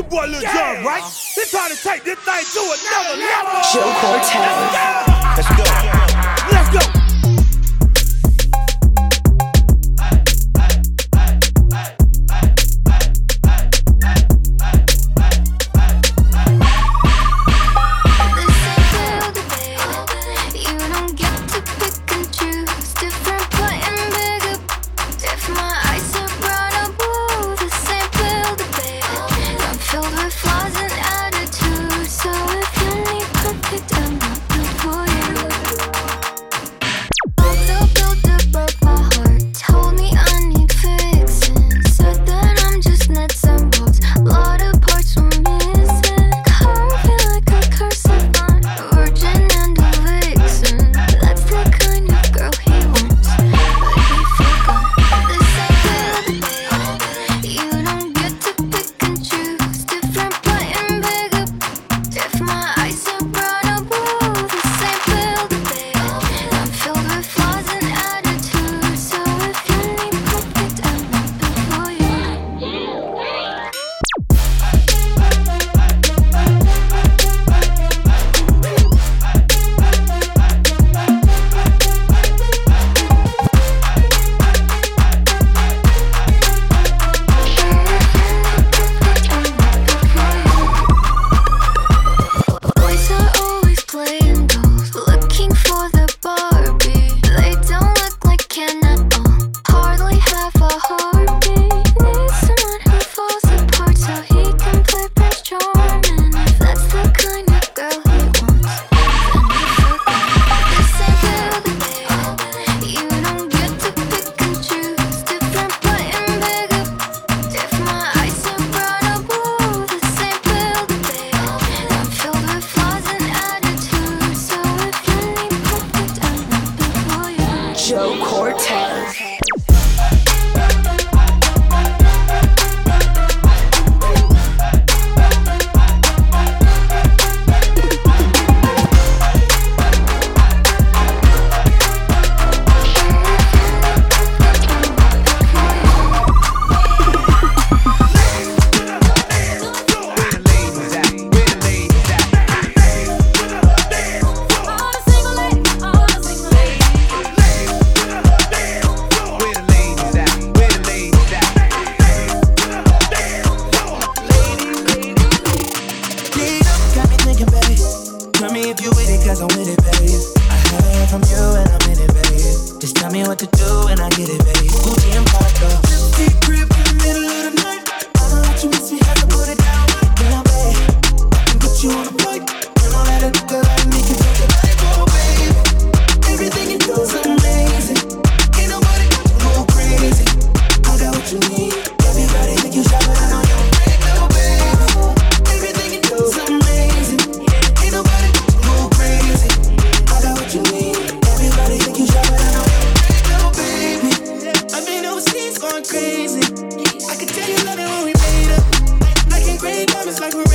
your boy Lil Jon, right? He trying to take this thing to another level. Joe Cortez. Let's go. Let's go. It's like we're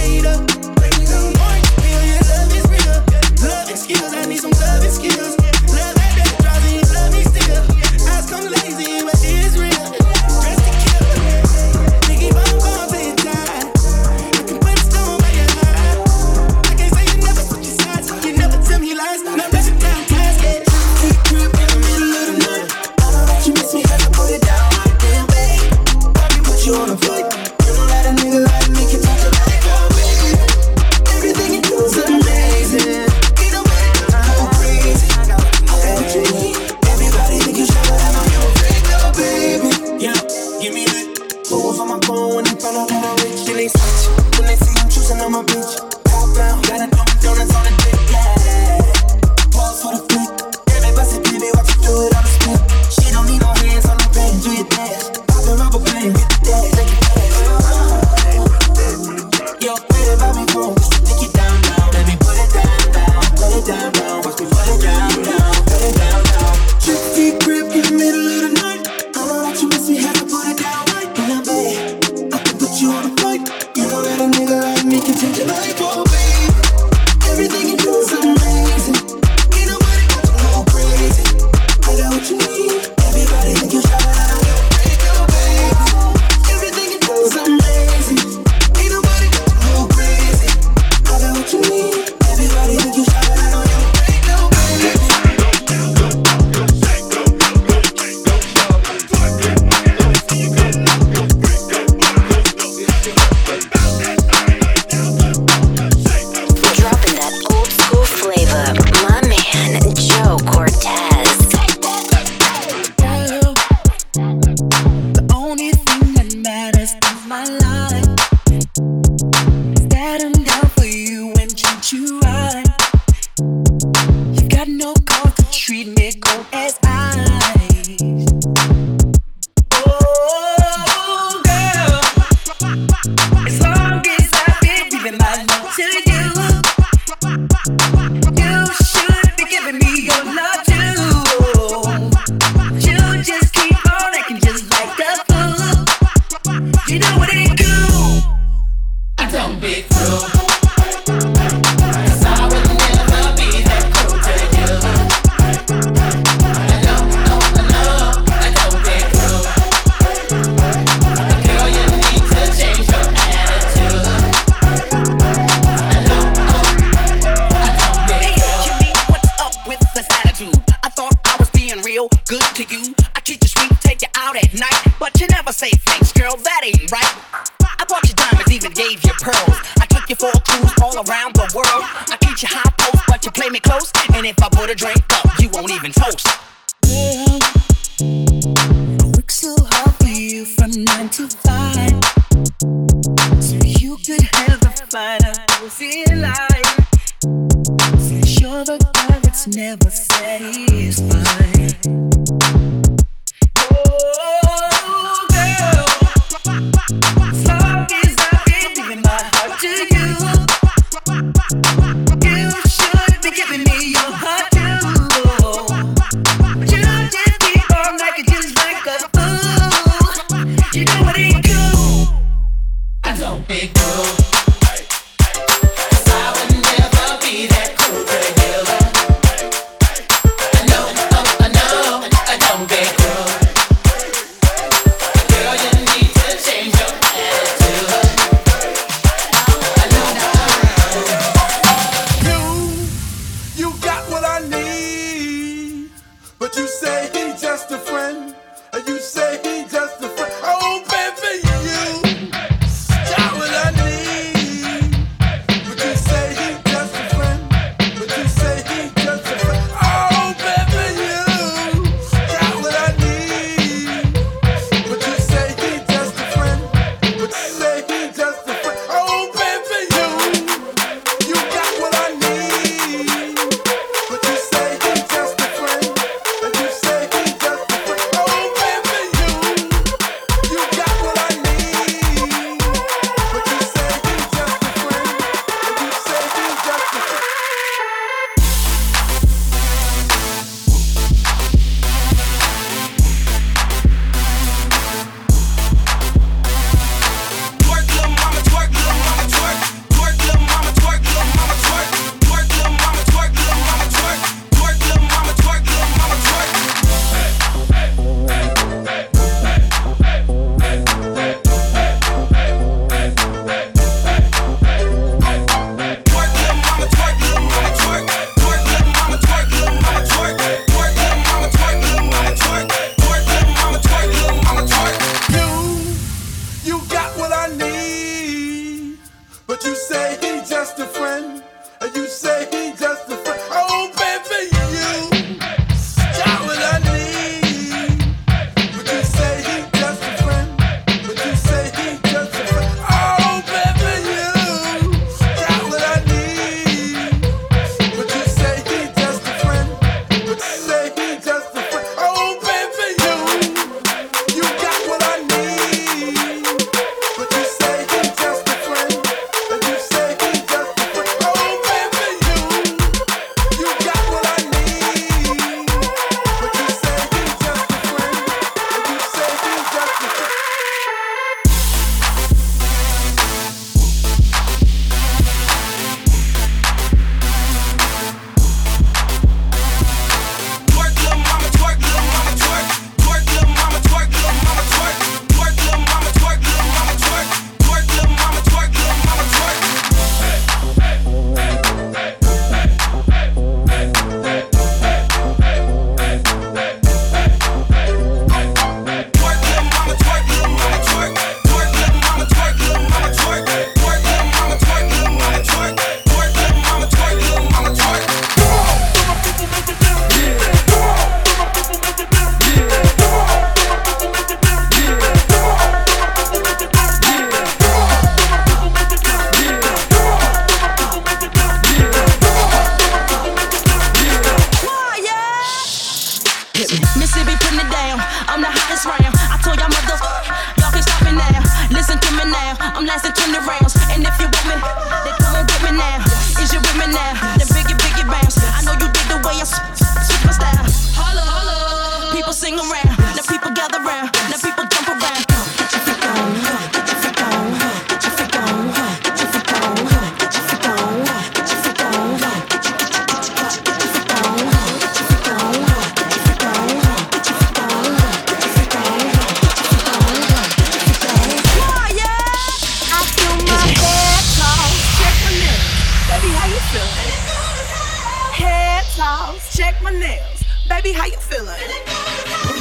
nails. Baby, how you feeling?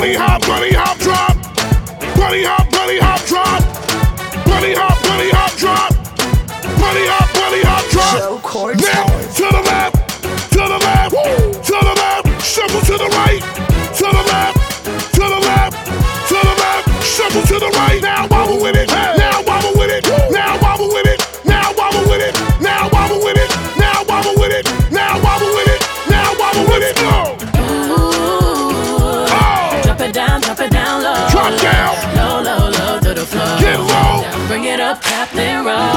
money hop, money hop. up, tap them roll.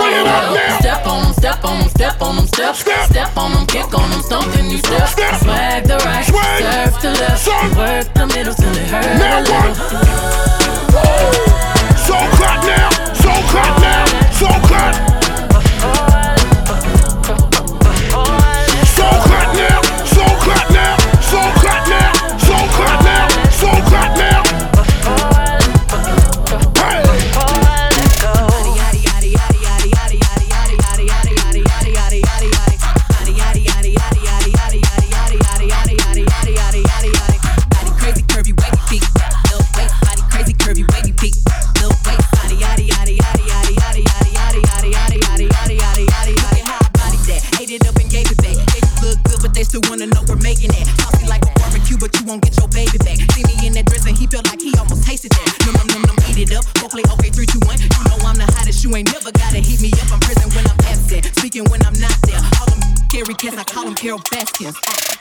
Step on them, step on them, step on them, step. Step, on them, kick on them, stomp and you step. Swag the right, Swag. surf the left, work the middle till it hurts a little. your best years.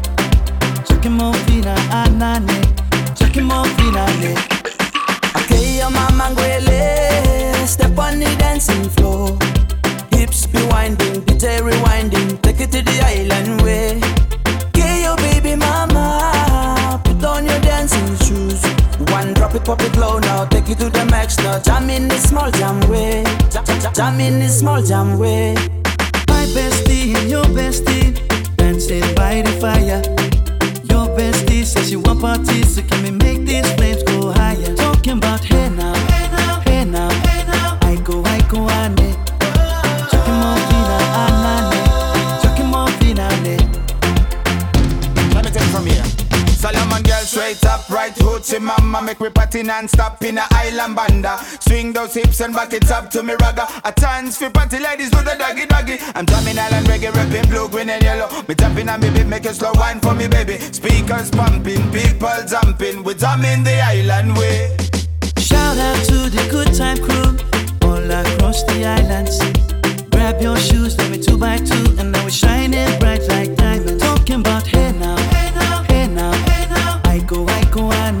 Fina, anane. Chucking more fina, ane. Okay, your mama ngwele, step on the dancing floor. Hips be winding, detail rewinding, take it to the island way. Okay, your baby mama, put on your dancing shoes. One drop it, pop it low now, take it to the max now. Jam in the small jam way, jam, in the small jam way. My bestie your bestie dancing by the fire. Says she want parties, so can we make these flames go higher? Talking about hey now, mama Make me party non-stop in a island banda Swing those hips and back it up to me ragga A chance for party ladies do the doggy doggy I'm drumming island reggae, rapping blue, green and yellow Me tapping on me beat, make a slow wine for me baby Speakers pumping, people jumping We drumming the island way Shout out to the good time crew all across the islands. Grab your shoes, let me two by two, and now we're shining bright like diamonds. Talking about hey now, hey now, hey now, hey now. I go, I go, ane. Chucking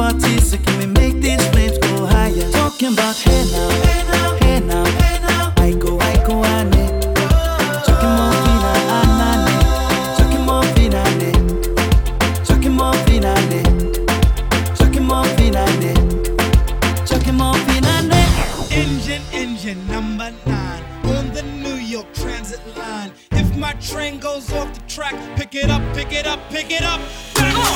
parties, so can we make these flames go higher? Talking about hey now, hey now, hey now, hey now. I go, I go, fina, anane. Chucking more fina, ane. Chucking more fina, ane. Chucking more fina, ane. Chucking more fina, ane. Engine, engine number nine on the New York Transit line. If my train goes off the track, pick it up, pick it up, pick it up. Back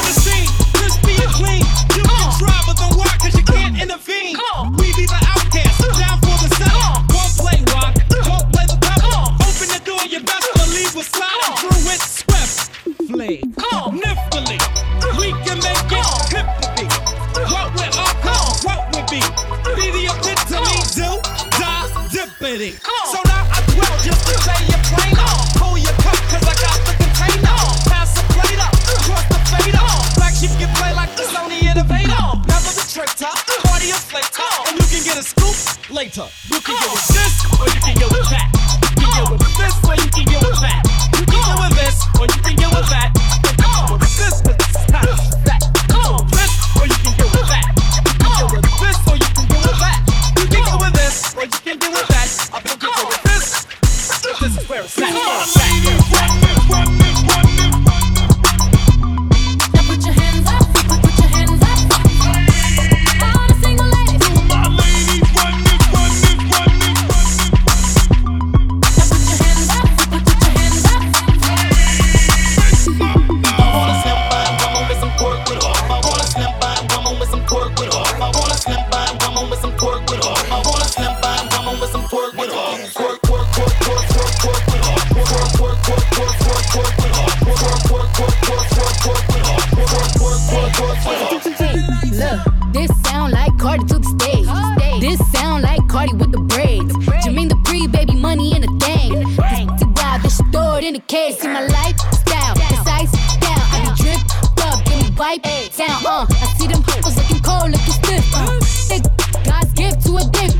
up, give me wipe down. Uh, I see them hoes looking cold, looking stiff. Uh, thick God's gift to a dick.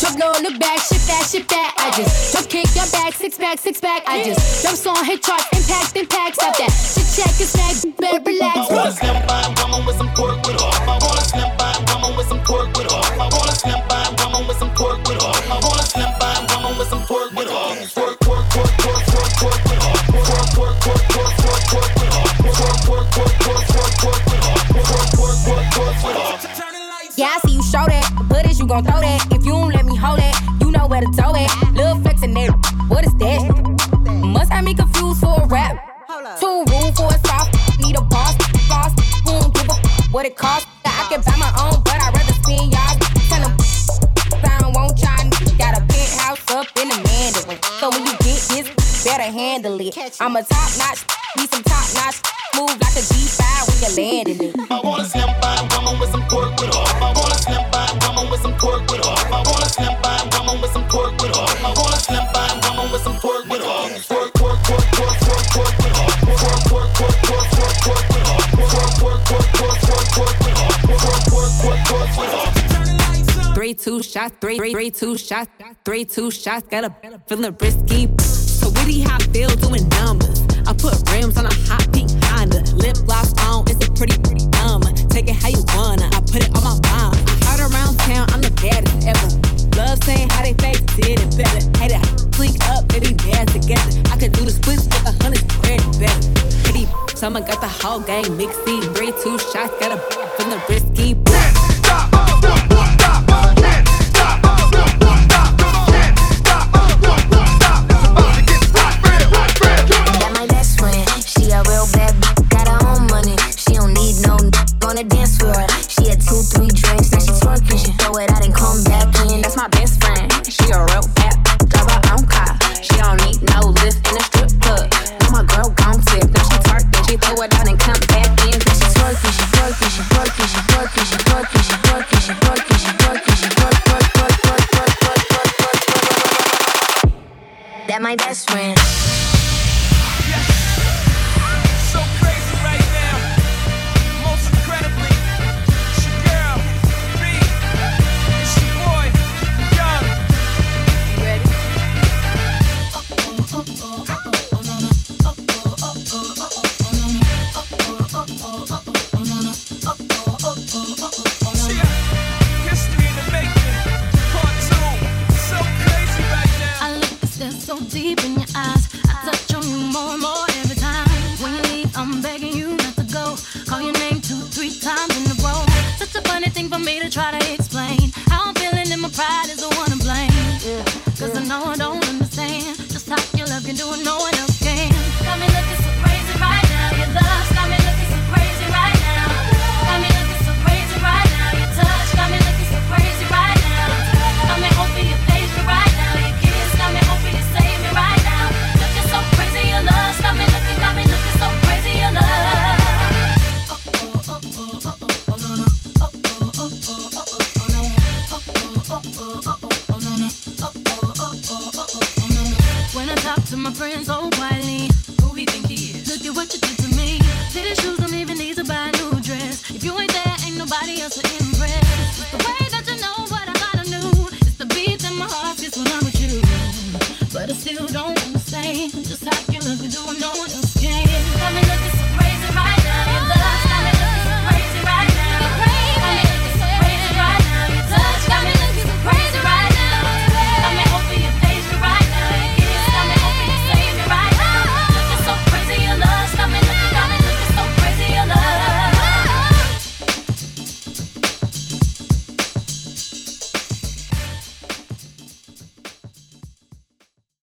Drop low, look back, shit that, shit that. I just jump kick your back, six pack, six pack. I just jump song, hit charts, impact, impact. Stop that. Shit check, it's snag, better relax. Yeah, gon' throw that. If you don't let me hold it, you know where to throw it. Lil' flexin' there. What is that? Must have me confused for a rap. Too room for a soft. Need a boss. Boss. Who don't give a what it cost? I can buy my own, but I'd rather spend y'all. Tell them. Sound won't y'all. Got a penthouse up in the Mandarin. So when you get this, better handle it. I'm a top notch. Need some top notch. Move like a G5 when you're landing it. I wanna slam by woman with some pork with off. I wanna slam by woman twerk with her. I wanna slam by woman with some twerk with her. I wanna slam by woman with some twerk with her. Three, two shots, three, three, three, two shots, three, two shots. Got a feeling risky. So witty, how I feel doing numbers. I put rims on a hot pink Honda. Lip gloss on, it's a pretty, pretty number. Take it how you wanna. I put it on my saying how they face did it better. Had it link up, baby, man together. I could do the splits with a hundred grand better. Pretty, someone got the whole gang mixy. Three, two shots, got a from the risky. Blah.